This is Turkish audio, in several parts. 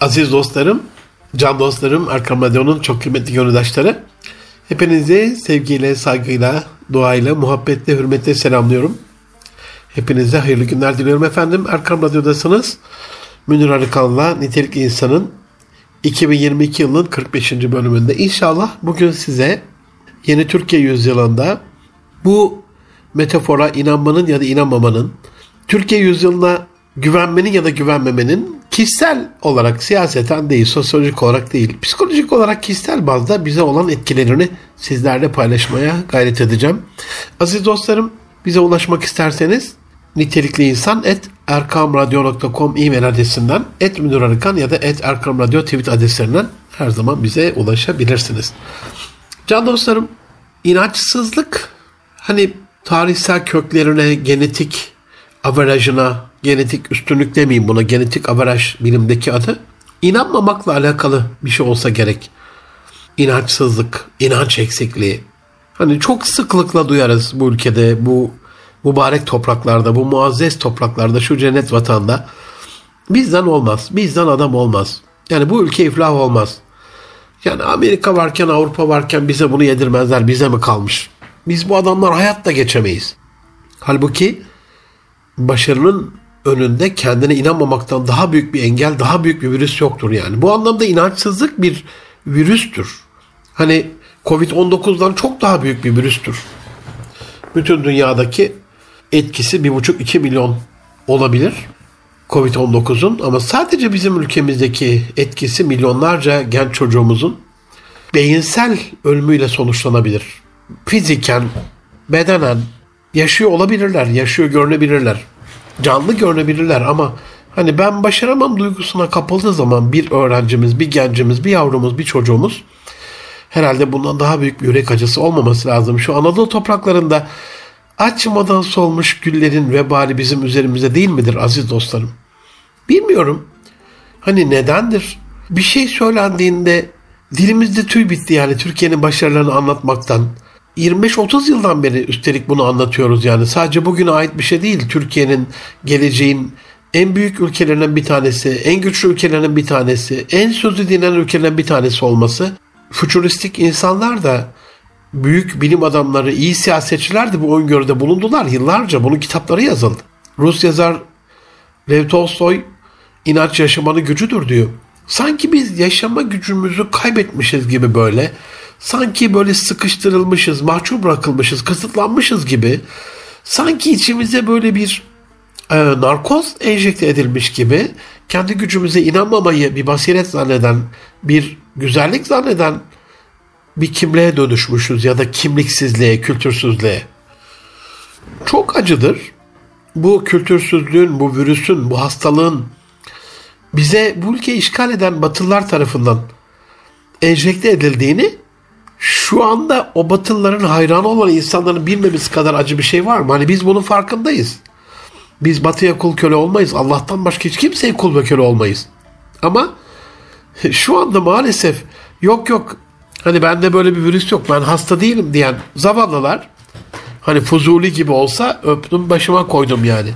Aziz dostlarım, can dostlarım, Erkam Radyo'nun çok kıymetli gönüldaşları. Hepinizi sevgiyle, saygıyla, duayla, muhabbetle, hürmetle selamlıyorum. Hepinize hayırlı günler diliyorum efendim. Erkam Radyo'dasınız. Münir Arıkan'la Nitelikli İnsan'ın 2022 yılının 45. bölümünde inşallah bugün size yeni Türkiye yüzyılında bu metafora inanmanın ya da inanmamanın, Türkiye yüzyılına güvenmenin ya da güvenmemenin kişisel olarak siyaseten değil, sosyolojik olarak değil, psikolojik olarak kişisel bazda bize olan etkilerini sizlerle paylaşmaya gayret edeceğim. Aziz dostlarım bize ulaşmak isterseniz nitelikli insan et erkamradyo.com e-mail adresinden et Münir Arıkan ya da et erkamradyo tweet adreslerinden her zaman bize ulaşabilirsiniz. Can dostlarım inançsızlık hani tarihsel köklerine, genetik averajına, genetik üstünlük demeyeyim buna, genetik averaj bilimdeki adı, inanmamakla alakalı bir şey olsa gerek. İnançsızlık, inanç eksikliği. Hani çok sıklıkla duyarız bu ülkede, bu mübarek topraklarda, bu muazzez topraklarda, şu cennet vatanda. Bizden olmaz, bizden adam olmaz. Yani bu ülke iflah olmaz. Yani Amerika varken, Avrupa varken bize bunu yedirmezler, bize mi kalmış? Biz bu adamlar hayatta geçemeyiz. Halbuki başarının önünde kendine inanmamaktan daha büyük bir engel, daha büyük bir virüs yoktur yani. Bu anlamda inançsızlık bir virüstür. Hani Covid-19'dan çok daha büyük bir virüstür. Bütün dünyadaki etkisi 1,5-2 milyon olabilir. Covid-19'un ama sadece bizim ülkemizdeki etkisi milyonlarca genç çocuğumuzun beyinsel ölümüyle sonuçlanabilir. Fiziken, bedenen yaşıyor olabilirler, yaşıyor görünebilirler. Canlı görünebilirler ama hani ben başaramam duygusuna kapıldığı zaman bir öğrencimiz, bir gencimiz, bir yavrumuz, bir çocuğumuz herhalde bundan daha büyük bir yürek acısı olmaması lazım. Şu Anadolu topraklarında açmadan solmuş güllerin vebali bizim üzerimize değil midir aziz dostlarım? Bilmiyorum. Hani nedendir? Bir şey söylendiğinde dilimizde tüy bitti yani Türkiye'nin başarılarını anlatmaktan. 25-30 yıldan beri üstelik bunu anlatıyoruz yani. Sadece bugüne ait bir şey değil. Türkiye'nin geleceğin en büyük ülkelerinden bir tanesi, en güçlü ülkelerinden bir tanesi, en sözü dinlenen ülkelerinden bir tanesi olması. Fütüristik insanlar da büyük bilim adamları, iyi siyasetçiler de bu öngörüde bulundular yıllarca. Bunun kitapları yazıldı. Rus yazar Lev Tolstoy inanç yaşamanın gücüdür diyor. Sanki biz yaşama gücümüzü kaybetmişiz gibi böyle sanki böyle sıkıştırılmışız, mahcup bırakılmışız, kısıtlanmışız gibi sanki içimize böyle bir e, narkoz enjekte edilmiş gibi kendi gücümüze inanmamayı bir basiret zanneden, bir güzellik zanneden bir kimliğe dönüşmüşüz ya da kimliksizliğe, kültürsüzlüğe. Çok acıdır. Bu kültürsüzlüğün, bu virüsün, bu hastalığın bize bu ülkeyi işgal eden Batılılar tarafından enjekte edildiğini şu anda o batılıların hayranı olan insanların bilmemiz kadar acı bir şey var mı? Hani biz bunun farkındayız. Biz batıya kul köle olmayız. Allah'tan başka hiç kimseye kul ve köle olmayız. Ama şu anda maalesef yok yok hani bende böyle bir virüs yok ben hasta değilim diyen zavallılar hani Fuzuli gibi olsa öptüm başıma koydum yani.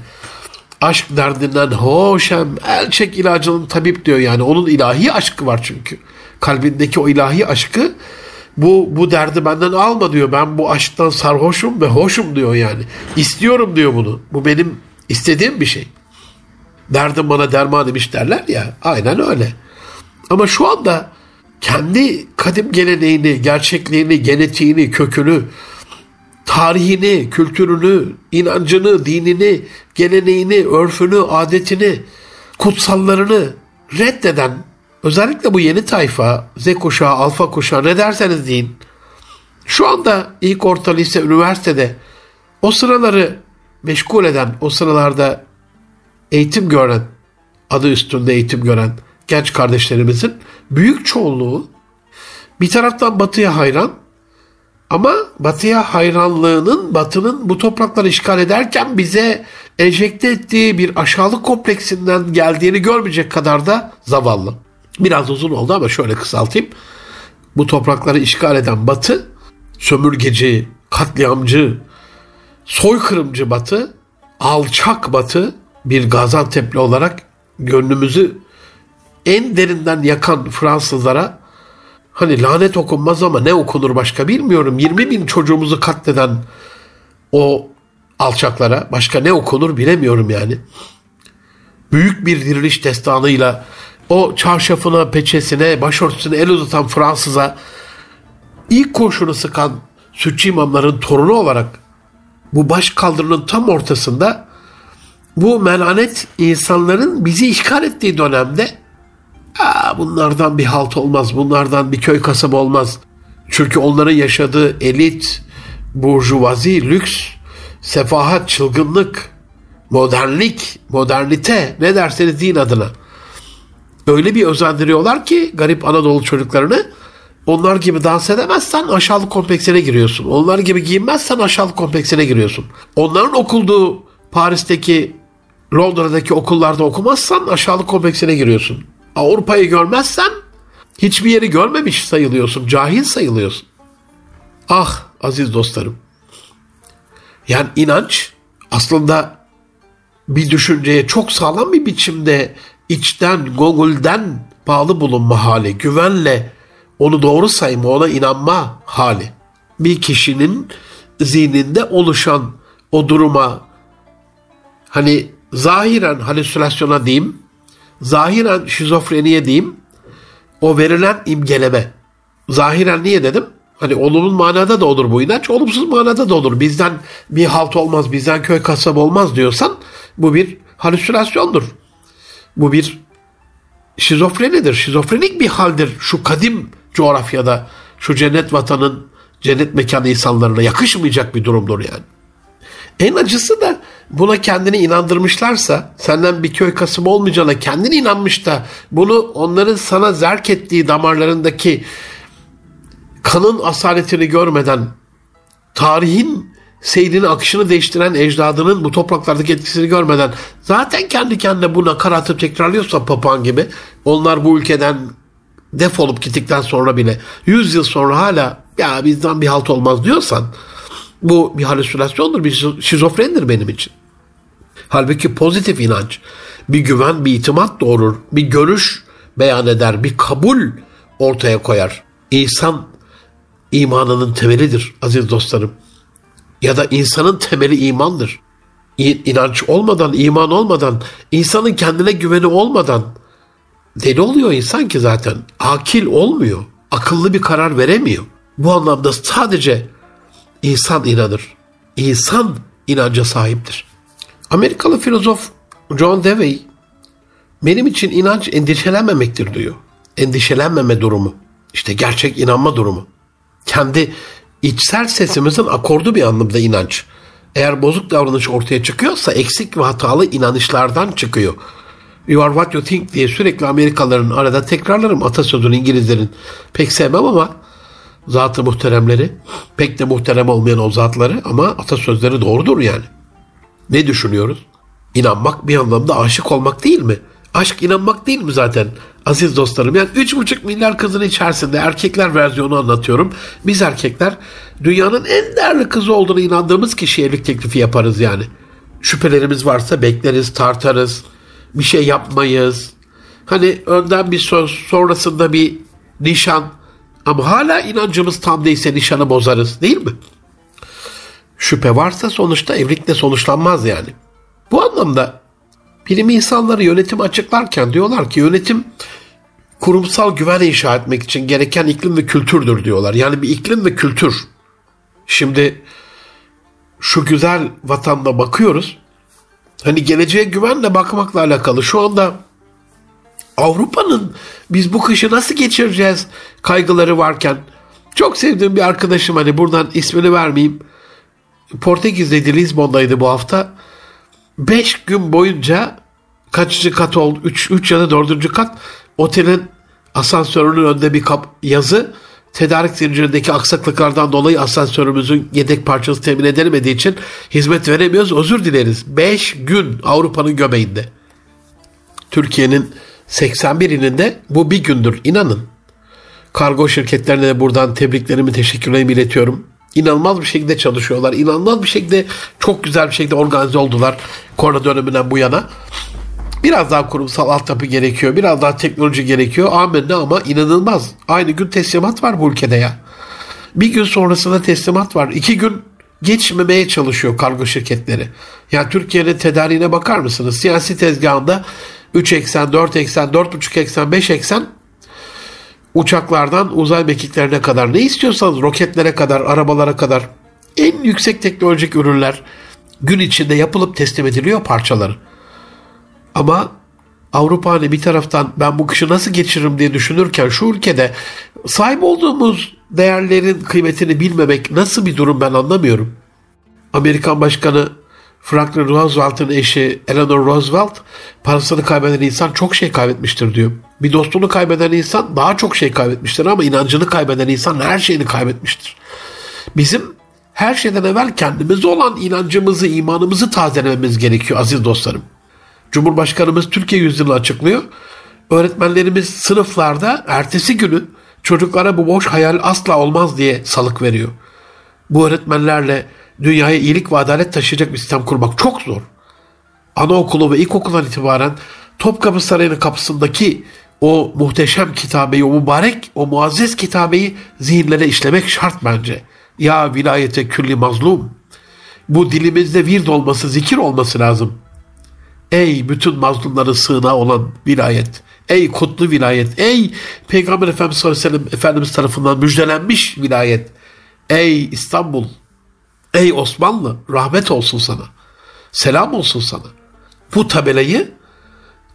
Aşk derdinden hoşem el çek ilacının tabip diyor yani. Onun ilahi aşkı var çünkü. Kalbindeki o ilahi aşkı bu bu derdi benden alma diyor. Ben bu aşktan sarhoşum ve hoşum diyor yani. İstiyorum diyor bunu. Bu benim istediğim bir şey. Derdim bana derman demiş derler ya. Aynen öyle. Ama şu anda kendi kadim geleneğini, gerçekliğini, genetiğini, kökünü, tarihini, kültürünü, inancını, dinini, geleneğini, örfünü, adetini, kutsallarını reddeden özellikle bu yeni tayfa, Z kuşağı, alfa kuşağı ne derseniz deyin. Şu anda ilk orta lise, üniversitede o sıraları meşgul eden, o sıralarda eğitim gören, adı üstünde eğitim gören genç kardeşlerimizin büyük çoğunluğu bir taraftan batıya hayran ama batıya hayranlığının batının bu toprakları işgal ederken bize enjekte ettiği bir aşağılık kompleksinden geldiğini görmeyecek kadar da zavallı. Biraz uzun oldu ama şöyle kısaltayım. Bu toprakları işgal eden Batı, sömürgeci, katliamcı, soykırımcı Batı, alçak Batı bir Gaziantep'li olarak gönlümüzü en derinden yakan Fransızlara hani lanet okunmaz ama ne okunur başka bilmiyorum. 20 bin çocuğumuzu katleden o alçaklara başka ne okunur bilemiyorum yani. Büyük bir diriliş destanıyla o çarşafına, peçesine, başörtüsüne el uzatan Fransız'a ilk kurşunu sıkan sütçü imamların torunu olarak bu baş kaldırının tam ortasında bu melanet insanların bizi işgal ettiği dönemde Aa, bunlardan bir halt olmaz, bunlardan bir köy kasaba olmaz. Çünkü onların yaşadığı elit, burjuvazi, lüks, sefahat, çılgınlık, modernlik, modernite ne derseniz din adına. Öyle bir özendiriyorlar ki garip Anadolu çocuklarını onlar gibi dans edemezsen aşağılık kompleksine giriyorsun. Onlar gibi giyinmezsen aşağılık kompleksine giriyorsun. Onların okulduğu Paris'teki, Londra'daki okullarda okumazsan aşağılık kompleksine giriyorsun. Avrupa'yı görmezsen hiçbir yeri görmemiş sayılıyorsun. Cahil sayılıyorsun. Ah aziz dostlarım. Yani inanç aslında bir düşünceye çok sağlam bir biçimde içten, gongulden bağlı bulunma hali, güvenle onu doğru sayma, ona inanma hali. Bir kişinin zihninde oluşan o duruma hani zahiren halüsinasyona diyeyim, zahiren şizofreniye diyeyim, o verilen imgeleme. Zahiren niye dedim? Hani olumlu manada da olur bu inanç, olumsuz manada da olur. Bizden bir halt olmaz, bizden köy kasaba olmaz diyorsan bu bir halüsinasyondur. Bu bir şizofrenidir. Şizofrenik bir haldir şu kadim coğrafyada, şu cennet vatanın, cennet mekanı insanlarına yakışmayacak bir durumdur yani. En acısı da buna kendini inandırmışlarsa, senden bir köy kasımı olmayacağına kendini inanmış da bunu onların sana zerk ettiği damarlarındaki kanın asaletini görmeden tarihin seyrini akışını değiştiren ecdadının bu topraklardaki etkisini görmeden zaten kendi kendine bu nakaratı tekrarlıyorsa papağan gibi onlar bu ülkeden defolup gittikten sonra bile 100 yıl sonra hala ya bizden bir halt olmaz diyorsan bu bir halüsinasyondur, bir şizofrendir benim için. Halbuki pozitif inanç bir güven, bir itimat doğurur, bir görüş beyan eder, bir kabul ortaya koyar. İnsan imanının temelidir aziz dostlarım. Ya da insanın temeli imandır. İnanç olmadan, iman olmadan, insanın kendine güveni olmadan deli oluyor insan ki zaten. Akil olmuyor. Akıllı bir karar veremiyor. Bu anlamda sadece insan inanır. İnsan inanca sahiptir. Amerikalı filozof John Dewey benim için inanç endişelenmemektir diyor. Endişelenmeme durumu. İşte gerçek inanma durumu. Kendi içsel sesimizin akordu bir anlamda inanç. Eğer bozuk davranış ortaya çıkıyorsa eksik ve hatalı inanışlardan çıkıyor. You are what you think diye sürekli Amerikalıların arada tekrarlarım atasözünü İngilizlerin. Pek sevmem ama zatı muhteremleri pek de muhterem olmayan o zatları ama atasözleri doğrudur yani. Ne düşünüyoruz? İnanmak bir anlamda aşık olmak değil mi? Aşk inanmak değil mi zaten? Aziz dostlarım yani 3,5 milyar kızın içerisinde erkekler versiyonu anlatıyorum. Biz erkekler dünyanın en değerli kızı olduğunu inandığımız kişiye evlilik teklifi yaparız yani. Şüphelerimiz varsa bekleriz, tartarız, bir şey yapmayız. Hani önden bir söz, sonrasında bir nişan. Ama hala inancımız tam değilse nişanı bozarız değil mi? Şüphe varsa sonuçta evlilikle sonuçlanmaz yani. Bu anlamda bilim insanları yönetim açıklarken diyorlar ki yönetim kurumsal güven inşa etmek için gereken iklim ve kültürdür diyorlar. Yani bir iklim ve kültür. Şimdi şu güzel vatanda bakıyoruz. Hani geleceğe güvenle bakmakla alakalı. Şu anda Avrupa'nın biz bu kışı nasıl geçireceğiz kaygıları varken çok sevdiğim bir arkadaşım hani buradan ismini vermeyeyim. Portekiz'deydi Lisbon'daydı bu hafta. 5 gün boyunca kaçıncı kat oldu? 3 3 ya da 4. kat otelin asansörünün önünde bir kap yazı tedarik zincirindeki aksaklıklardan dolayı asansörümüzün yedek parçası temin edilemediği için hizmet veremiyoruz. Özür dileriz. 5 gün Avrupa'nın göbeğinde. Türkiye'nin 81 ilinde bu bir gündür inanın. Kargo şirketlerine de buradan tebriklerimi, teşekkürlerimi iletiyorum. İnanılmaz bir şekilde çalışıyorlar. İnanılmaz bir şekilde çok güzel bir şekilde organize oldular korona döneminden bu yana. Biraz daha kurumsal altyapı gerekiyor. Biraz daha teknoloji gerekiyor. Amenna ama inanılmaz. Aynı gün teslimat var bu ülkede ya. Bir gün sonrasında teslimat var. İki gün geçmemeye çalışıyor kargo şirketleri. Yani Türkiye'nin tedariğine bakar mısınız? Siyasi tezgahında 3 eksen, 4 eksen, 4,5 eksen, 5 eksen uçaklardan uzay mekiklerine kadar ne istiyorsanız roketlere kadar, arabalara kadar en yüksek teknolojik ürünler gün içinde yapılıp teslim ediliyor parçaları. Ama Avrupa hani bir taraftan ben bu kışı nasıl geçiririm diye düşünürken şu ülkede sahip olduğumuz değerlerin kıymetini bilmemek nasıl bir durum ben anlamıyorum. Amerikan Başkanı Franklin Roosevelt'ın eşi Eleanor Roosevelt parasını kaybeden insan çok şey kaybetmiştir diyor. Bir dostunu kaybeden insan daha çok şey kaybetmiştir ama inancını kaybeden insan her şeyini kaybetmiştir. Bizim her şeyden evvel kendimize olan inancımızı, imanımızı tazelememiz gerekiyor aziz dostlarım. Cumhurbaşkanımız Türkiye yüzyılını açıklıyor. Öğretmenlerimiz sınıflarda ertesi günü çocuklara bu boş hayal asla olmaz diye salık veriyor. Bu öğretmenlerle dünyaya iyilik ve adalet taşıyacak bir sistem kurmak çok zor. Anaokulu ve ilkokuldan itibaren Topkapı Sarayı'nın kapısındaki o muhteşem kitabeyi, o mübarek, o muazzez kitabeyi zihinlere işlemek şart bence. Ya vilayete külli mazlum. Bu dilimizde vird olması, zikir olması lazım. Ey bütün mazlumların sığınağı olan vilayet. Ey kutlu vilayet. Ey Peygamber Efendimiz sallallahu aleyhi ve Efendimiz tarafından müjdelenmiş vilayet. Ey İstanbul. Ey Osmanlı rahmet olsun sana. Selam olsun sana. Bu tabelayı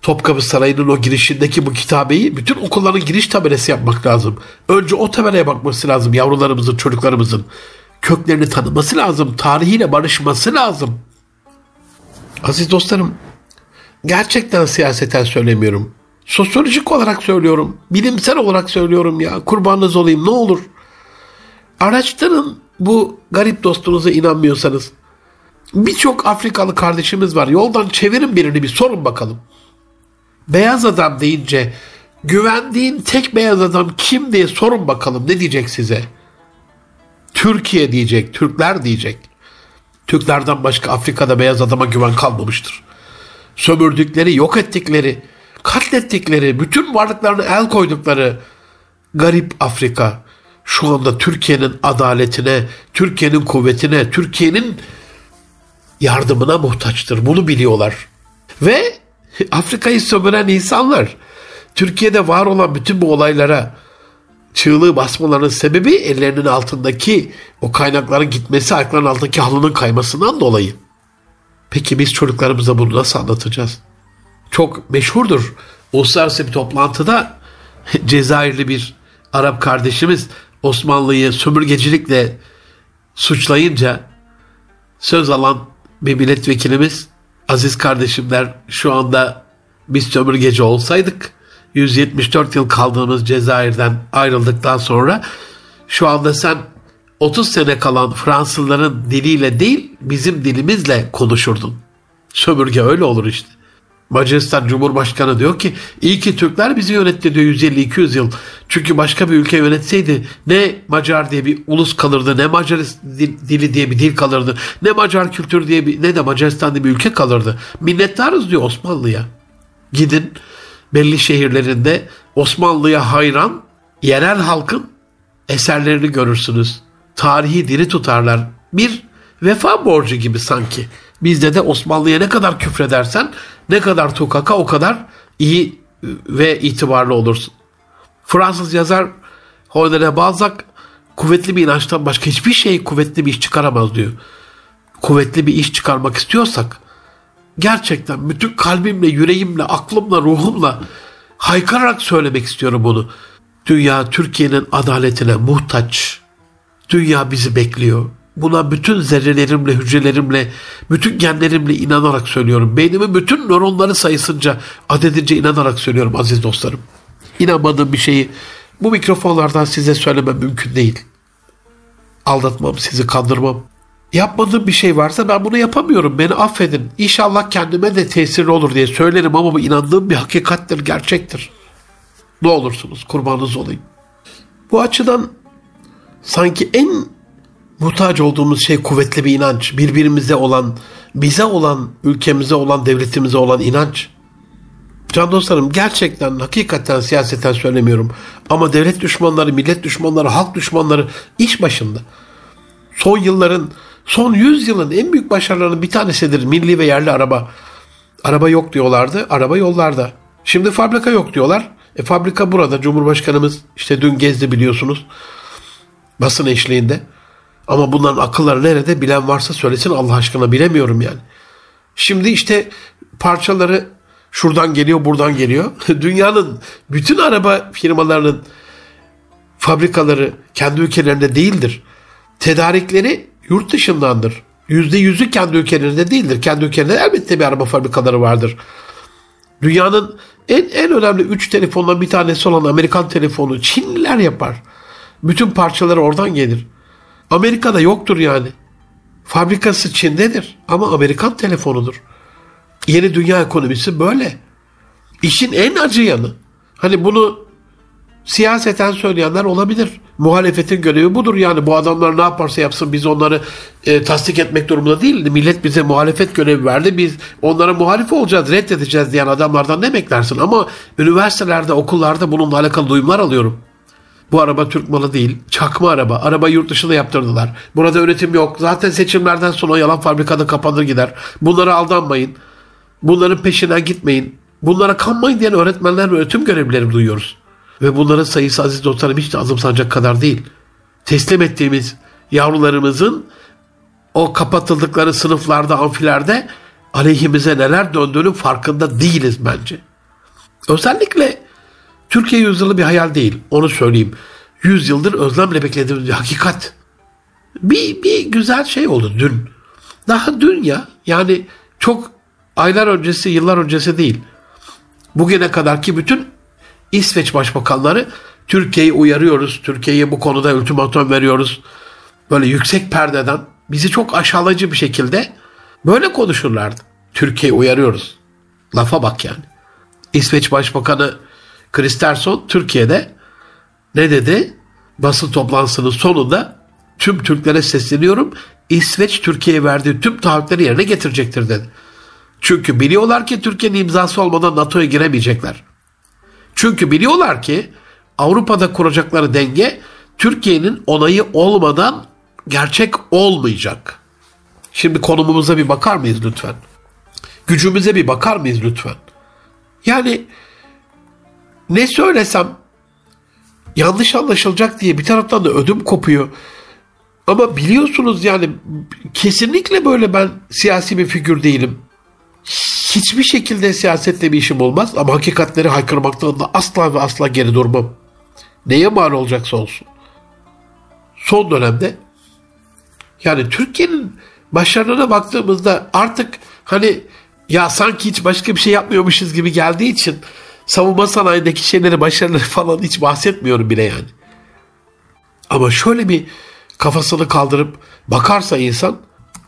Topkapı Sarayı'nın o girişindeki bu kitabeyi bütün okulların giriş tabelası yapmak lazım. Önce o tabelaya bakması lazım yavrularımızın, çocuklarımızın. Köklerini tanıması lazım. Tarihiyle barışması lazım. Aziz dostlarım, gerçekten siyaseten söylemiyorum. Sosyolojik olarak söylüyorum. Bilimsel olarak söylüyorum ya. Kurbanınız olayım ne olur. Araştırın bu garip dostunuza inanmıyorsanız. Birçok Afrikalı kardeşimiz var. Yoldan çevirin birini bir sorun bakalım. Beyaz adam deyince güvendiğin tek beyaz adam kim diye sorun bakalım ne diyecek size? Türkiye diyecek, Türkler diyecek. Türklerden başka Afrika'da beyaz adama güven kalmamıştır. Sömürdükleri, yok ettikleri, katlettikleri, bütün varlıklarını el koydukları garip Afrika şu anda Türkiye'nin adaletine, Türkiye'nin kuvvetine, Türkiye'nin yardımına muhtaçtır. Bunu biliyorlar. Ve Afrika'yı sömüren insanlar Türkiye'de var olan bütün bu olaylara çığlığı basmalarının sebebi ellerinin altındaki o kaynakların gitmesi, ayaklarının altındaki halının kaymasından dolayı. Peki biz çocuklarımıza bunu nasıl anlatacağız? Çok meşhurdur. Uluslararası bir toplantıda Cezayirli bir Arap kardeşimiz Osmanlı'yı sömürgecilikle suçlayınca söz alan bir milletvekilimiz aziz kardeşimler şu anda biz sömürgeci olsaydık 174 yıl kaldığımız Cezayir'den ayrıldıktan sonra şu anda sen 30 sene kalan Fransızların diliyle değil bizim dilimizle konuşurdun. Sömürge öyle olur işte. Macaristan Cumhurbaşkanı diyor ki iyi ki Türkler bizi yönetti diyor 150-200 yıl. Çünkü başka bir ülke yönetseydi ne Macar diye bir ulus kalırdı ne Macar dili diye bir dil kalırdı ne Macar kültür diye bir ne de Macaristan diye bir ülke kalırdı. Minnettarız diyor Osmanlı'ya. Gidin belli şehirlerinde Osmanlı'ya hayran yerel halkın eserlerini görürsünüz. Tarihi diri tutarlar. Bir vefa borcu gibi sanki. Bizde de Osmanlı'ya ne kadar küfredersen ne kadar tukaka o kadar iyi ve itibarlı olursun. Fransız yazar Honoré Balzac kuvvetli bir inançtan başka hiçbir şey kuvvetli bir iş çıkaramaz diyor. Kuvvetli bir iş çıkarmak istiyorsak gerçekten bütün kalbimle, yüreğimle, aklımla, ruhumla haykırarak söylemek istiyorum bunu. Dünya Türkiye'nin adaletine muhtaç. Dünya bizi bekliyor. Buna bütün zerrelerimle, hücrelerimle, bütün genlerimle inanarak söylüyorum. Beynimin bütün nöronları sayısınca, adedince inanarak söylüyorum aziz dostlarım. İnanmadığım bir şeyi bu mikrofonlardan size söylemem mümkün değil. Aldatmam, sizi kandırmam. Yapmadığım bir şey varsa ben bunu yapamıyorum. Beni affedin. İnşallah kendime de tesirli olur diye söylerim ama bu inandığım bir hakikattir, gerçektir. Ne olursunuz kurbanınız olayım. Bu açıdan sanki en muhtaç olduğumuz şey kuvvetli bir inanç. Birbirimize olan, bize olan, ülkemize olan, devletimize olan inanç. Can dostlarım gerçekten hakikaten siyaseten söylemiyorum. Ama devlet düşmanları, millet düşmanları, halk düşmanları iş başında. Son yılların, son 100 yılın en büyük başarılarının bir tanesidir milli ve yerli araba. Araba yok diyorlardı, araba yollarda. Şimdi fabrika yok diyorlar. E fabrika burada. Cumhurbaşkanımız işte dün gezdi biliyorsunuz. Basın eşliğinde. Ama bunların akılları nerede bilen varsa söylesin Allah aşkına bilemiyorum yani. Şimdi işte parçaları şuradan geliyor buradan geliyor. Dünyanın bütün araba firmalarının fabrikaları kendi ülkelerinde değildir. Tedarikleri yurt dışındandır. Yüzde yüzü kendi ülkelerinde değildir. Kendi ülkelerinde elbette bir araba fabrikaları vardır. Dünyanın en, en önemli üç telefondan bir tanesi olan Amerikan telefonu Çinliler yapar. Bütün parçaları oradan gelir. Amerika'da yoktur yani. Fabrikası Çin'dedir ama Amerikan telefonudur. Yeni dünya ekonomisi böyle. İşin en acı yanı. Hani bunu siyaseten söyleyenler olabilir. Muhalefetin görevi budur yani bu adamlar ne yaparsa yapsın biz onları e, tasdik etmek durumunda değil. Millet bize muhalefet görevi verdi biz onlara muhalif olacağız reddedeceğiz diyen adamlardan ne beklersin? Ama üniversitelerde okullarda bununla alakalı duyumlar alıyorum. Bu araba Türk malı değil. Çakma araba. Araba yurt dışında yaptırdılar. Burada üretim yok. Zaten seçimlerden sonra yalan fabrikada kapanır gider. Bunlara aldanmayın. Bunların peşinden gitmeyin. Bunlara kanmayın diyen öğretmenler ve öğretim görevlileri duyuyoruz. Ve bunların sayısı aziz dostlarım hiç de azımsanacak kadar değil. Teslim ettiğimiz yavrularımızın o kapatıldıkları sınıflarda, amfilerde aleyhimize neler döndüğünün farkında değiliz bence. Özellikle Türkiye yüzyılı bir hayal değil. Onu söyleyeyim. Yüz yıldır özlemle beklediğimiz bir hakikat. Bir, bir güzel şey oldu dün. Daha dün ya. Yani çok aylar öncesi, yıllar öncesi değil. Bugüne kadar ki bütün İsveç başbakanları Türkiye'yi uyarıyoruz. Türkiye'ye bu konuda ultimatum veriyoruz. Böyle yüksek perdeden bizi çok aşağılayıcı bir şekilde böyle konuşurlardı. Türkiye'yi uyarıyoruz. Lafa bak yani. İsveç Başbakanı Kristersson Türkiye'de ne dedi? Basın toplantısının sonunda tüm Türklere sesleniyorum. İsveç Türkiye'ye verdiği tüm taahhütleri yerine getirecektir dedi. Çünkü biliyorlar ki Türkiye'nin imzası olmadan NATO'ya giremeyecekler. Çünkü biliyorlar ki Avrupa'da kuracakları denge Türkiye'nin onayı olmadan gerçek olmayacak. Şimdi konumumuza bir bakar mıyız lütfen? Gücümüze bir bakar mıyız lütfen? Yani ne söylesem yanlış anlaşılacak diye bir taraftan da ödüm kopuyor. Ama biliyorsunuz yani kesinlikle böyle ben siyasi bir figür değilim. Hiçbir şekilde siyasetle bir işim olmaz ama hakikatleri haykırmaktan da asla ve asla geri durmam. Neye mal olacaksa olsun. Son dönemde yani Türkiye'nin başarılarına baktığımızda artık hani ya sanki hiç başka bir şey yapmıyormuşuz gibi geldiği için savunma sanayindeki şeyleri başarıları falan hiç bahsetmiyorum bile yani. Ama şöyle bir kafasını kaldırıp bakarsa insan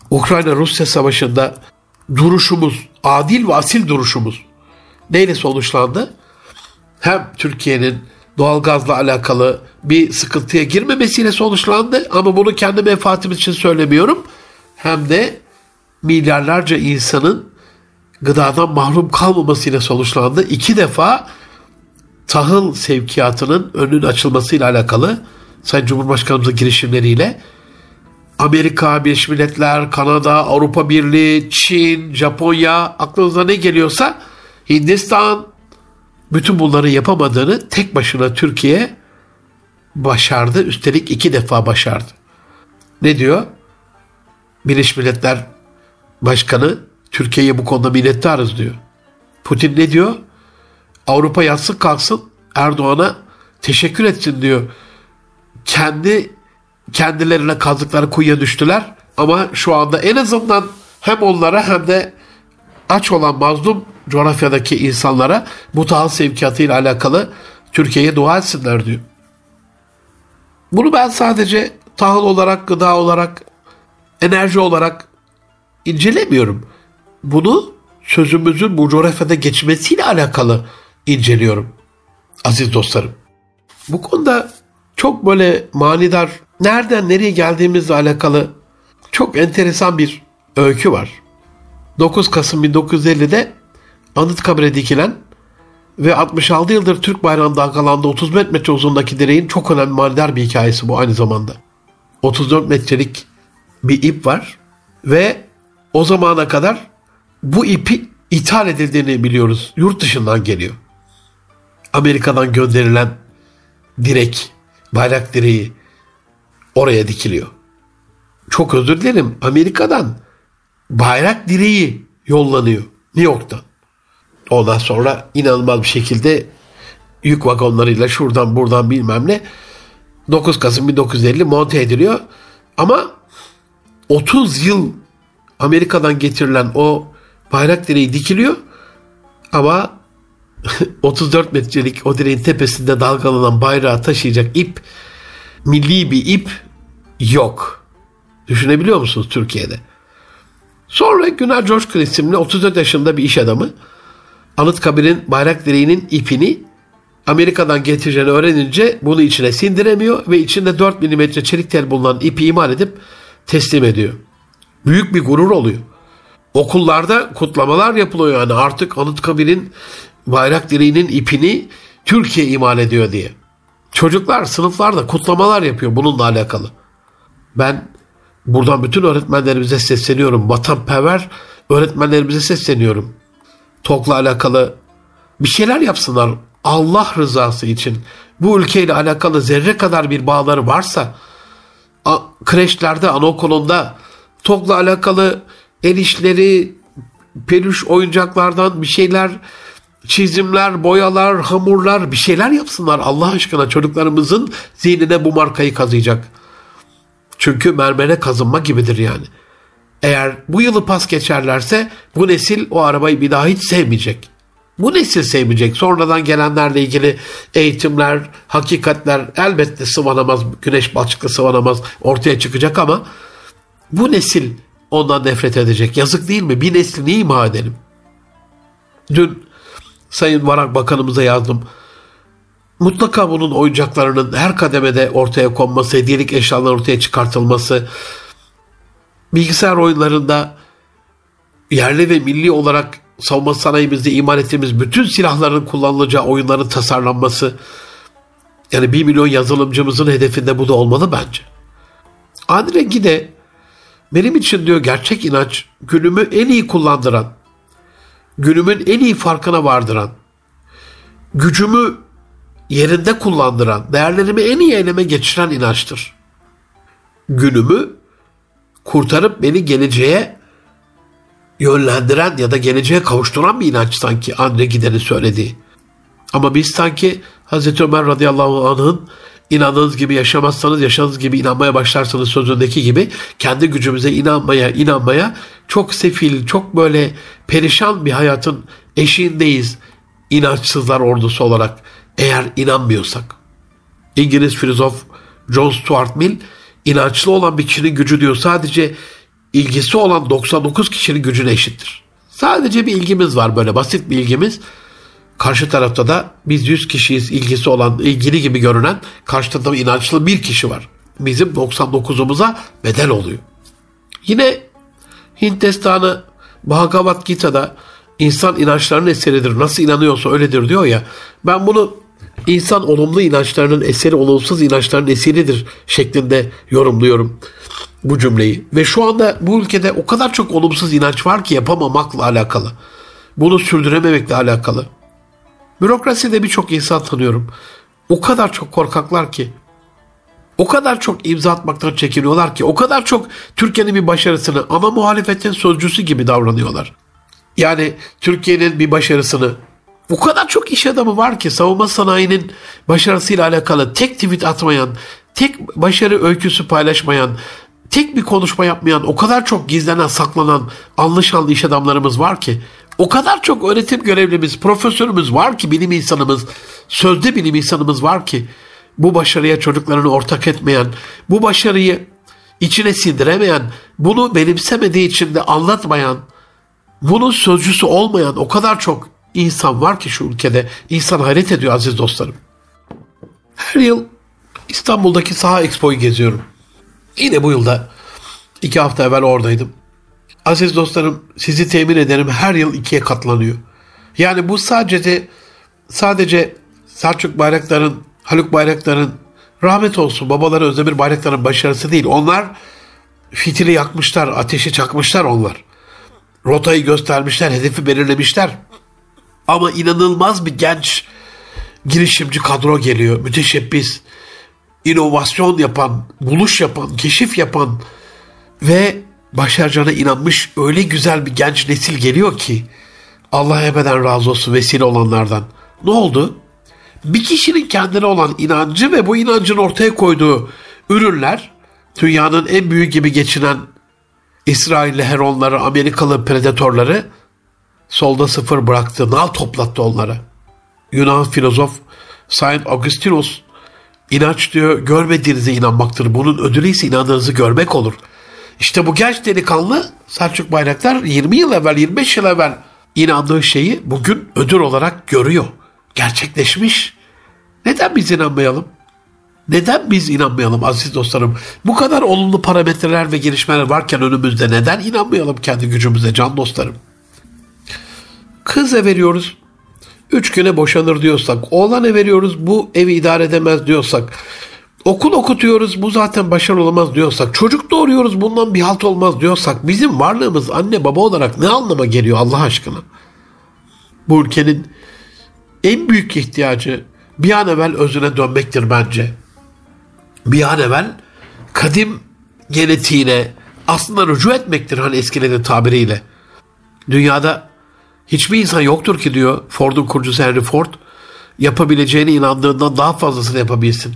Ukrayna-Rusya savaşında duruşumuz, adil ve asil duruşumuz neyle sonuçlandı? Hem Türkiye'nin doğalgazla alakalı bir sıkıntıya girmemesiyle sonuçlandı ama bunu kendi menfaatim için söylemiyorum. Hem de milyarlarca insanın gıdadan mahrum kalmamasıyla sonuçlandı. İki defa tahıl sevkiyatının önünün açılmasıyla alakalı Sayın Cumhurbaşkanımızın girişimleriyle Amerika, Birleşmiş Milletler, Kanada, Avrupa Birliği, Çin, Japonya aklınıza ne geliyorsa Hindistan bütün bunları yapamadığını tek başına Türkiye başardı. Üstelik iki defa başardı. Ne diyor? Birleşmiş Milletler Başkanı Türkiye'ye bu konuda minnettarız diyor. Putin ne diyor? Avrupa yatsın kalksın Erdoğan'a teşekkür etsin diyor. Kendi kendilerine kazdıkları kuyuya düştüler ama şu anda en azından hem onlara hem de aç olan mazlum coğrafyadaki insanlara bu tahıl sevkiyatıyla alakalı Türkiye'ye dua etsinler diyor. Bunu ben sadece tahıl olarak, gıda olarak, enerji olarak incelemiyorum bunu sözümüzün bu coğrafyada geçmesiyle alakalı inceliyorum aziz dostlarım. Bu konuda çok böyle manidar, nereden nereye geldiğimizle alakalı çok enteresan bir öykü var. 9 Kasım 1950'de Anıtkabir'e dikilen ve 66 yıldır Türk bayrağının dalgalandığı 34 metre uzunluğundaki direğin çok önemli manidar bir hikayesi bu aynı zamanda. 34 metrelik bir ip var ve o zamana kadar bu ipi ithal edildiğini biliyoruz. Yurt dışından geliyor. Amerika'dan gönderilen direk, bayrak direği oraya dikiliyor. Çok özür dilerim. Amerika'dan bayrak direği yollanıyor New York'tan. Ondan sonra inanılmaz bir şekilde yük vagonlarıyla şuradan buradan bilmem ne 9 Kasım 1950 monte ediliyor. Ama 30 yıl Amerika'dan getirilen o bayrak direği dikiliyor. Ama 34 metrelik o direğin tepesinde dalgalanan bayrağı taşıyacak ip milli bir ip yok. Düşünebiliyor musunuz Türkiye'de? Sonra Güner Coşkun isimli 34 yaşında bir iş adamı Anıtkabir'in bayrak direğinin ipini Amerika'dan getireceğini öğrenince bunu içine sindiremiyor ve içinde 4 mm çelik tel bulunan ipi imal edip teslim ediyor. Büyük bir gurur oluyor. Okullarda kutlamalar yapılıyor yani artık Anıtkabir'in bayrak direğinin ipini Türkiye imal ediyor diye. Çocuklar sınıflarda kutlamalar yapıyor bununla alakalı. Ben buradan bütün öğretmenlerimize sesleniyorum. Vatanperver öğretmenlerimize sesleniyorum. TOK'la alakalı bir şeyler yapsınlar Allah rızası için. Bu ülkeyle alakalı zerre kadar bir bağları varsa kreşlerde, anaokulunda TOK'la alakalı el işleri, peluş oyuncaklardan bir şeyler, çizimler, boyalar, hamurlar bir şeyler yapsınlar. Allah aşkına çocuklarımızın zihnine bu markayı kazıyacak. Çünkü mermere kazınma gibidir yani. Eğer bu yılı pas geçerlerse bu nesil o arabayı bir daha hiç sevmeyecek. Bu nesil sevmeyecek. Sonradan gelenlerle ilgili eğitimler, hakikatler elbette sıvanamaz, güneş balçıkla sıvanamaz ortaya çıkacak ama bu nesil ondan nefret edecek. Yazık değil mi? Bir neslini ima edelim. Dün Sayın Varak Bakanımıza yazdım. Mutlaka bunun oyuncaklarının her kademede ortaya konması, hediyelik eşyalar ortaya çıkartılması, bilgisayar oyunlarında yerli ve milli olarak savunma sanayimizde imal ettiğimiz bütün silahların kullanılacağı oyunların tasarlanması yani bir milyon yazılımcımızın hedefinde bu da olmalı bence. Aynı rengi de benim için diyor gerçek inanç günümü en iyi kullandıran, günümün en iyi farkına vardıran, gücümü yerinde kullandıran, değerlerimi en iyi eleme geçiren inançtır. Günümü kurtarıp beni geleceğe yönlendiren ya da geleceğe kavuşturan bir inanç sanki Andre Gider'in söylediği. Ama biz sanki Hazreti Ömer radıyallahu anh'ın inandığınız gibi yaşamazsanız yaşadığınız gibi inanmaya başlarsanız sözündeki gibi kendi gücümüze inanmaya inanmaya çok sefil, çok böyle perişan bir hayatın eşiğindeyiz inançsızlar ordusu olarak eğer inanmıyorsak. İngiliz filozof John Stuart Mill inançlı olan bir kişinin gücü diyor sadece ilgisi olan 99 kişinin gücüne eşittir. Sadece bir ilgimiz var böyle basit bir ilgimiz. Karşı tarafta da biz 100 kişiyiz ilgisi olan, ilgili gibi görünen karşı tarafta inançlı bir kişi var. Bizim 99'umuza bedel oluyor. Yine Hint destanı Bhagavad Gita'da insan inançlarının eseridir. Nasıl inanıyorsa öyledir diyor ya. Ben bunu insan olumlu inançlarının eseri, olumsuz inançların eseridir şeklinde yorumluyorum bu cümleyi. Ve şu anda bu ülkede o kadar çok olumsuz inanç var ki yapamamakla alakalı. Bunu sürdürememekle alakalı. Bürokraside birçok insan tanıyorum. O kadar çok korkaklar ki. O kadar çok imza atmaktan çekiniyorlar ki. O kadar çok Türkiye'nin bir başarısını ama muhalefetin sözcüsü gibi davranıyorlar. Yani Türkiye'nin bir başarısını o kadar çok iş adamı var ki savunma sanayinin başarısıyla alakalı tek tweet atmayan, tek başarı öyküsü paylaşmayan, tek bir konuşma yapmayan, o kadar çok gizlenen, saklanan, anlaşanlı iş adamlarımız var ki, o kadar çok öğretim görevlimiz, profesörümüz var ki, bilim insanımız, sözde bilim insanımız var ki, bu başarıya çocuklarını ortak etmeyen, bu başarıyı içine sindiremeyen, bunu benimsemediği için de anlatmayan, bunun sözcüsü olmayan o kadar çok insan var ki şu ülkede. İnsan hayret ediyor aziz dostlarım. Her yıl İstanbul'daki Saha Expo'yu geziyorum. Yine bu yılda iki hafta evvel oradaydım. Aziz dostlarım sizi temin ederim her yıl ikiye katlanıyor. Yani bu sadece sadece Selçuk Bayraktar'ın, Haluk Bayraktar'ın rahmet olsun babaları Özdemir Bayraktar'ın başarısı değil. Onlar fitili yakmışlar, ateşi çakmışlar onlar. Rotayı göstermişler, hedefi belirlemişler. Ama inanılmaz bir genç girişimci kadro geliyor. Müteşebbis, inovasyon yapan, buluş yapan, keşif yapan ve başaracağına inanmış öyle güzel bir genç nesil geliyor ki Allah ebeden razı olsun vesile olanlardan. Ne oldu? Bir kişinin kendine olan inancı ve bu inancın ortaya koyduğu ürünler dünyanın en büyük gibi geçinen İsrailli Heronları, Amerikalı predatorları solda sıfır bıraktı. Nal toplattı onları. Yunan filozof Saint Augustinus inanç diyor görmediğinize inanmaktır. Bunun ödülü ise inandığınızı görmek olur. İşte bu genç delikanlı Selçuk Bayraktar 20 yıl evvel 25 yıl evvel inandığı şeyi bugün ödül olarak görüyor. Gerçekleşmiş. Neden biz inanmayalım? Neden biz inanmayalım aziz dostlarım? Bu kadar olumlu parametreler ve gelişmeler varken önümüzde neden inanmayalım kendi gücümüze can dostlarım? Kız veriyoruz. Üç güne boşanır diyorsak, oğlan veriyoruz bu evi idare edemez diyorsak, okul okutuyoruz bu zaten başarılı olamaz diyorsak, çocuk doğuruyoruz bundan bir halt olmaz diyorsak, bizim varlığımız anne baba olarak ne anlama geliyor Allah aşkına? Bu ülkenin en büyük ihtiyacı bir an evvel özüne dönmektir bence. Bir an evvel kadim genetiğine aslında rücu etmektir hani eskilerin tabiriyle. Dünyada hiçbir insan yoktur ki diyor Ford'un kurucusu Henry Ford yapabileceğine inandığından daha fazlasını yapabilsin.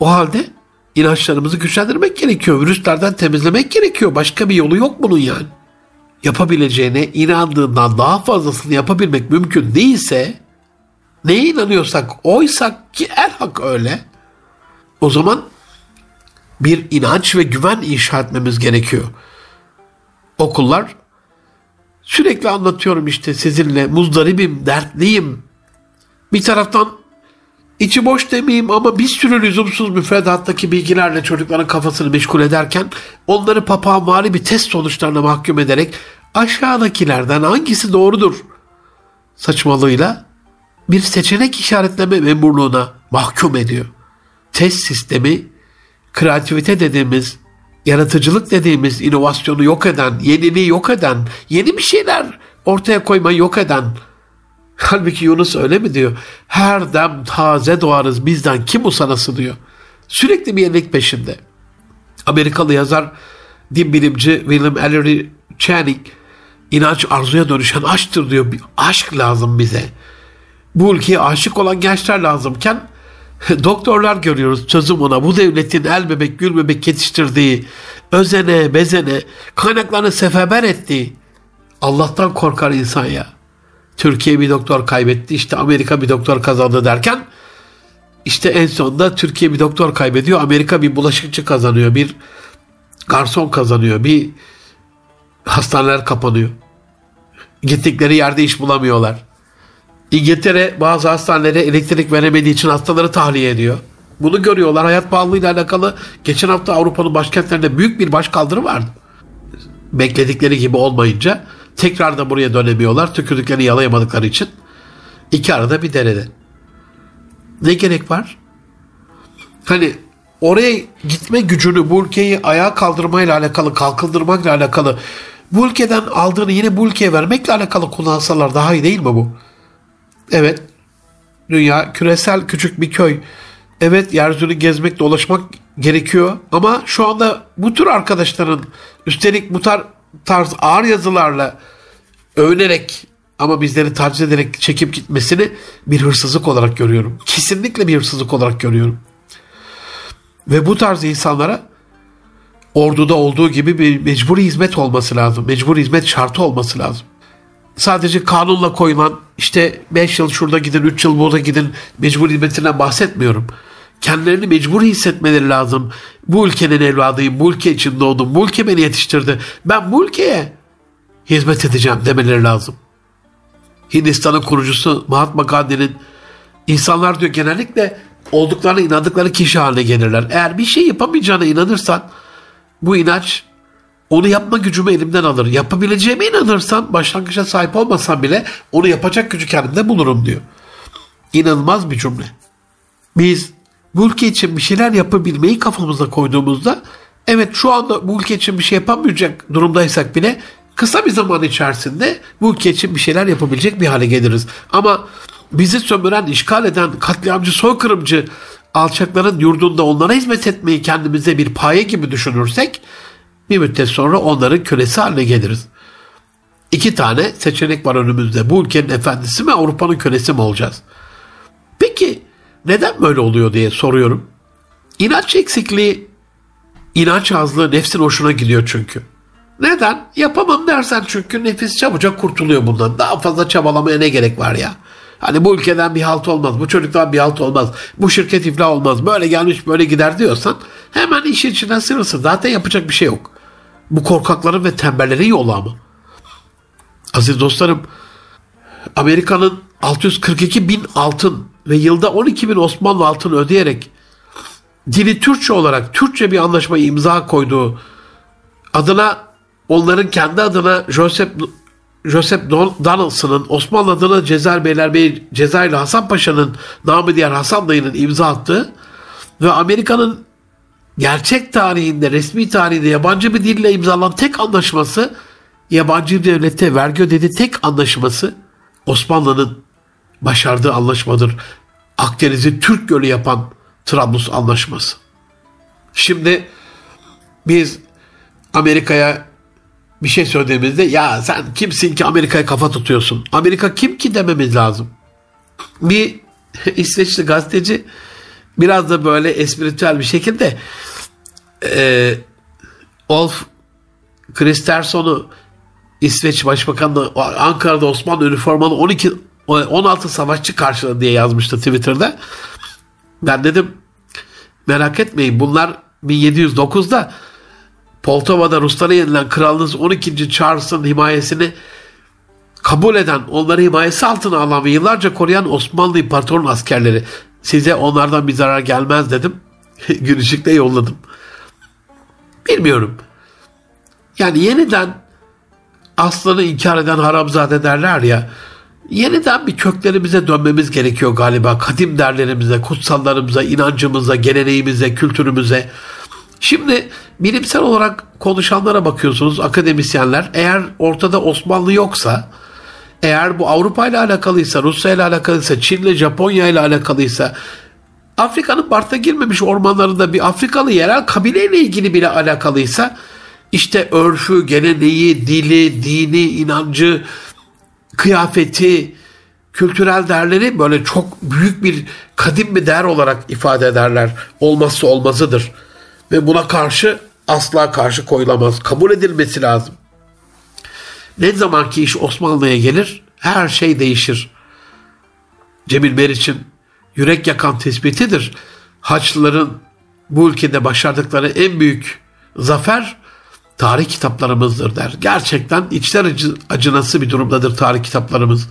O halde inançlarımızı güçlendirmek gerekiyor. Virüslerden temizlemek gerekiyor. Başka bir yolu yok bunun yani. Yapabileceğine inandığından daha fazlasını yapabilmek mümkün değilse neye inanıyorsak oysak ki el hak öyle. O zaman bir inanç ve güven inşa etmemiz gerekiyor. Okullar sürekli anlatıyorum işte sizinle muzdaribim, dertliyim. Bir taraftan içi boş demeyeyim ama bir sürü lüzumsuz müfredattaki bilgilerle çocukların kafasını meşgul ederken onları papağanvari bir test sonuçlarına mahkum ederek aşağıdakilerden hangisi doğrudur saçmalığıyla bir seçenek işaretleme memurluğuna mahkum ediyor. Test sistemi kreativite dediğimiz, yaratıcılık dediğimiz inovasyonu yok eden, yeniliği yok eden, yeni bir şeyler ortaya koymayı yok eden. Halbuki Yunus öyle mi diyor? Her dem taze doğarız bizden kim usanası diyor. Sürekli bir yenilik peşinde. Amerikalı yazar, din bilimci William Ellery Channing inanç arzuya dönüşen aşktır diyor. Bir aşk lazım bize. Bu ülkeye aşık olan gençler lazımken doktorlar görüyoruz çözüm ona. Bu devletin el bebek gül bebek yetiştirdiği, özene bezene kaynaklarını seferber ettiği Allah'tan korkar insan ya. Türkiye bir doktor kaybetti işte Amerika bir doktor kazandı derken işte en sonunda Türkiye bir doktor kaybediyor Amerika bir bulaşıkçı kazanıyor bir garson kazanıyor bir hastaneler kapanıyor. Gittikleri yerde iş bulamıyorlar. İngiltere bazı hastanelere elektrik veremediği için hastaları tahliye ediyor. Bunu görüyorlar. Hayat pahalılığıyla alakalı geçen hafta Avrupa'nın başkentlerinde büyük bir başkaldırı vardı. Bekledikleri gibi olmayınca tekrar da buraya dönemiyorlar. Tükürdüklerini yalayamadıkları için. İki arada bir derede. Ne gerek var? Hani oraya gitme gücünü bu ülkeyi ayağa kaldırmayla alakalı, kalkındırmakla alakalı bu ülkeden aldığını yine bu ülkeye vermekle alakalı kullansalar daha iyi değil mi bu? Evet. Dünya küresel küçük bir köy. Evet yeryüzünü gezmek dolaşmak gerekiyor ama şu anda bu tür arkadaşların üstelik bu tar tarz ağır yazılarla övünerek ama bizleri taciz ederek çekip gitmesini bir hırsızlık olarak görüyorum. Kesinlikle bir hırsızlık olarak görüyorum. Ve bu tarz insanlara orduda olduğu gibi bir mecburi hizmet olması lazım. Mecburi hizmet şartı olması lazım sadece kanunla koyulan işte 5 yıl şurada gidin 3 yıl burada gidin mecbur hizmetinden bahsetmiyorum. Kendilerini mecbur hissetmeleri lazım. Bu ülkenin evladıyım, bu ülke için doğdum, bu ülke beni yetiştirdi. Ben bu ülkeye hizmet edeceğim demeleri lazım. Hindistan'ın kurucusu Mahatma Gandhi'nin insanlar diyor genellikle olduklarına inandıkları kişi haline gelirler. Eğer bir şey yapamayacağına inanırsan bu inanç onu yapma gücümü elimden alır. Yapabileceğime inanırsam başlangıçta sahip olmasam bile onu yapacak gücü kendimde bulurum diyor. İnanılmaz bir cümle. Biz bu ülke için bir şeyler yapabilmeyi kafamıza koyduğumuzda evet şu anda bu ülke için bir şey yapamayacak durumdaysak bile kısa bir zaman içerisinde bu ülke için bir şeyler yapabilecek bir hale geliriz. Ama bizi sömüren, işgal eden, katliamcı, soykırımcı alçakların yurdunda onlara hizmet etmeyi kendimize bir paye gibi düşünürsek bir müddet sonra onların kölesi haline geliriz. İki tane seçenek var önümüzde. Bu ülkenin efendisi mi Avrupa'nın kölesi mi olacağız? Peki neden böyle oluyor diye soruyorum. İnanç eksikliği, inanç azlığı nefsin hoşuna gidiyor çünkü. Neden? Yapamam dersen çünkü nefis çabucak kurtuluyor bundan. Daha fazla çabalamaya ne gerek var ya? Hani bu ülkeden bir halt olmaz, bu çocuktan bir halt olmaz, bu şirket iflah olmaz, böyle gelmiş böyle gider diyorsan hemen işin içinden sırırsın. Zaten yapacak bir şey yok. Bu korkakların ve tembellerin yolu ama. Aziz dostlarım, Amerika'nın 642 bin altın ve yılda 12 bin Osmanlı altın ödeyerek dili Türkçe olarak Türkçe bir anlaşmayı imza koyduğu adına onların kendi adına Joseph Joseph Donaldson'ın Osmanlı adına Cezayir Beylerbeyi Cezayirli Hasan Paşa'nın namı diğer Hasan dayının imza attığı ve Amerika'nın gerçek tarihinde, resmi tarihinde yabancı bir dille imzalanan tek anlaşması yabancı bir devlete vergi ödedi tek anlaşması Osmanlı'nın başardığı anlaşmadır. Akdeniz'i Türk Gölü yapan Trablus Anlaşması. Şimdi biz Amerika'ya bir şey söylediğimizde ya sen kimsin ki Amerika'ya kafa tutuyorsun? Amerika kim ki dememiz lazım. Bir İsveçli gazeteci biraz da böyle espritüel bir şekilde e, Olf Kristersson'u İsveç Başbakanı Ankara'da Osmanlı üniformalı 12 16 savaşçı karşıladı diye yazmıştı Twitter'da. Ben dedim merak etmeyin bunlar 1709'da Poltova'da Ruslara yenilen kralınız 12. Charles'ın himayesini kabul eden, onları himayesi altına alan ve yıllarca koruyan Osmanlı İmparatorluğu askerleri. Size onlardan bir zarar gelmez dedim. Gülüşükle yolladım. Bilmiyorum. Yani yeniden aslanı inkar eden haramzade derler ya. Yeniden bir köklerimize dönmemiz gerekiyor galiba. Kadim derlerimize, kutsallarımıza, inancımıza, geleneğimize, kültürümüze. Şimdi bilimsel olarak konuşanlara bakıyorsunuz akademisyenler. Eğer ortada Osmanlı yoksa, eğer bu Avrupa ile alakalıysa, Rusya ile alakalıysa, Çin ile Japonya ile alakalıysa, Afrika'nın parta girmemiş ormanlarında bir Afrikalı yerel kabileyle ilgili bile alakalıysa, işte örfü, geleneği, dili, dini, inancı, kıyafeti, kültürel değerleri böyle çok büyük bir kadim bir değer olarak ifade ederler. Olmazsa olmazıdır. Ve buna karşı asla karşı koyulamaz. Kabul edilmesi lazım. Ne zaman ki iş Osmanlı'ya gelir her şey değişir. Cemil Meriç'in yürek yakan tespitidir. Haçlıların bu ülkede başardıkları en büyük zafer tarih kitaplarımızdır der. Gerçekten içler acı, acınası bir durumdadır tarih kitaplarımız.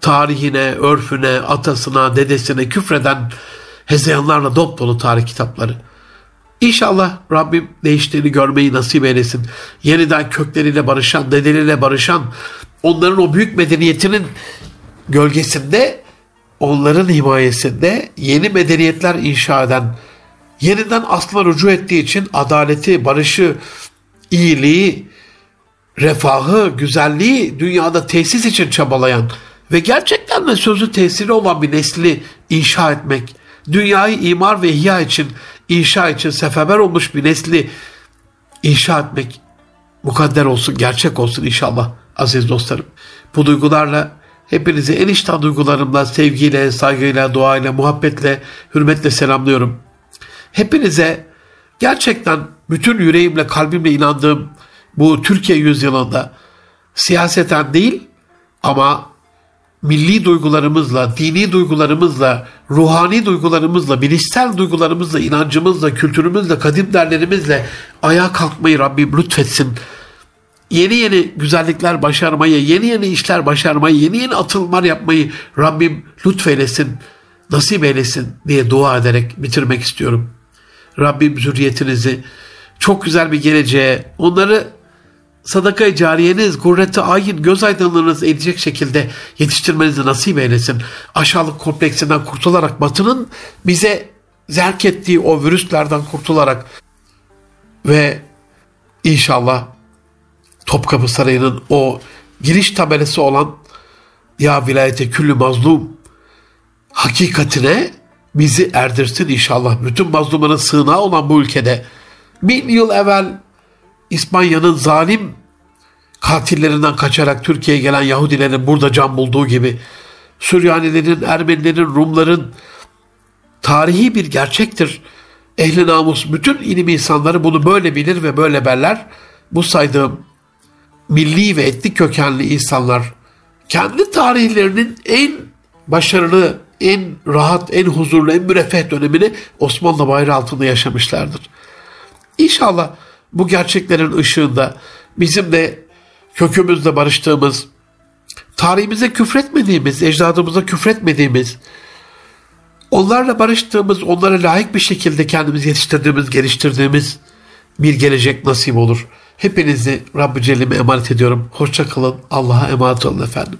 Tarihine, örfüne, atasına, dedesine küfreden hezeyanlarla dop dolu tarih kitapları. İnşallah Rabbim değiştiğini görmeyi nasip eylesin. Yeniden kökleriyle barışan, dedeleriyle barışan, onların o büyük medeniyetinin gölgesinde, onların himayesinde yeni medeniyetler inşa eden, yeniden aslına rücu ettiği için adaleti, barışı, iyiliği, refahı, güzelliği dünyada tesis için çabalayan ve gerçekten de sözü tesiri olan bir nesli inşa etmek, dünyayı imar ve ihya için, inşa için seferber olmuş bir nesli inşa etmek mukadder olsun, gerçek olsun inşallah aziz dostlarım. Bu duygularla hepinizi en içten duygularımla, sevgiyle, saygıyla, duayla, muhabbetle, hürmetle selamlıyorum. Hepinize gerçekten bütün yüreğimle, kalbimle inandığım bu Türkiye yüzyılında siyaseten değil ama milli duygularımızla, dini duygularımızla, ruhani duygularımızla, bilişsel duygularımızla, inancımızla, kültürümüzle, kadim derlerimizle ayağa kalkmayı Rabbim lütfetsin. Yeni yeni güzellikler başarmayı, yeni yeni işler başarmayı, yeni yeni atılımlar yapmayı Rabbim lütfeylesin, nasip eylesin diye dua ederek bitirmek istiyorum. Rabbim zürriyetinizi çok güzel bir geleceğe, onları sadaka cariyeniz, gurreti ayin, göz aydınlığınız edecek şekilde yetiştirmenizi nasip eylesin. Aşağılık kompleksinden kurtularak batının bize zerk ettiği o virüslerden kurtularak ve inşallah Topkapı Sarayı'nın o giriş tabelası olan ya vilayete küllü mazlum hakikatine bizi erdirsin inşallah. Bütün mazlumların sığınağı olan bu ülkede bin yıl evvel İspanya'nın zalim katillerinden kaçarak Türkiye'ye gelen Yahudilerin burada can bulduğu gibi Süryanilerin, Ermenilerin, Rumların tarihi bir gerçektir. Ehli namus bütün ilim insanları bunu böyle bilir ve böyle berler. Bu saydığım milli ve etnik kökenli insanlar kendi tarihlerinin en başarılı, en rahat, en huzurlu, en müreffeh dönemini Osmanlı bayrağı altında yaşamışlardır. İnşallah bu gerçeklerin ışığında bizim de kökümüzle barıştığımız, tarihimize küfretmediğimiz, ecdadımıza küfretmediğimiz, onlarla barıştığımız, onlara layık bir şekilde kendimizi yetiştirdiğimiz, geliştirdiğimiz bir gelecek nasip olur. Hepinizi Rabbi Celle'ime emanet ediyorum. Hoşça kalın. Allah'a emanet olun efendim.